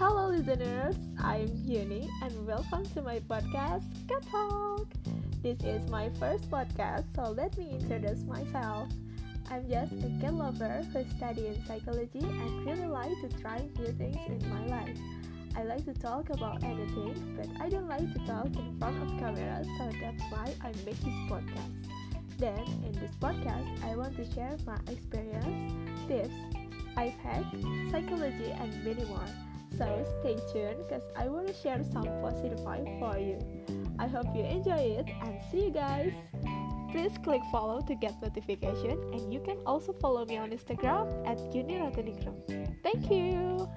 listeners, I'm Yuni and welcome to my podcast, Cat Talk. This is my first podcast, so let me introduce myself. I'm just a cat lover who studies psychology and really like to try new things in my life. I like to talk about anything, but I don't like to talk in front of camera, so that's why I make this podcast. Then, in this podcast, I want to share my experience, tips, I've had, psychology, and many more. So stay tuned because I want to share some positive vibe for you. I hope you enjoy it and see you guys. Please click follow to get notification and you can also follow me on Instagram at Unirotinigrum. Thank you.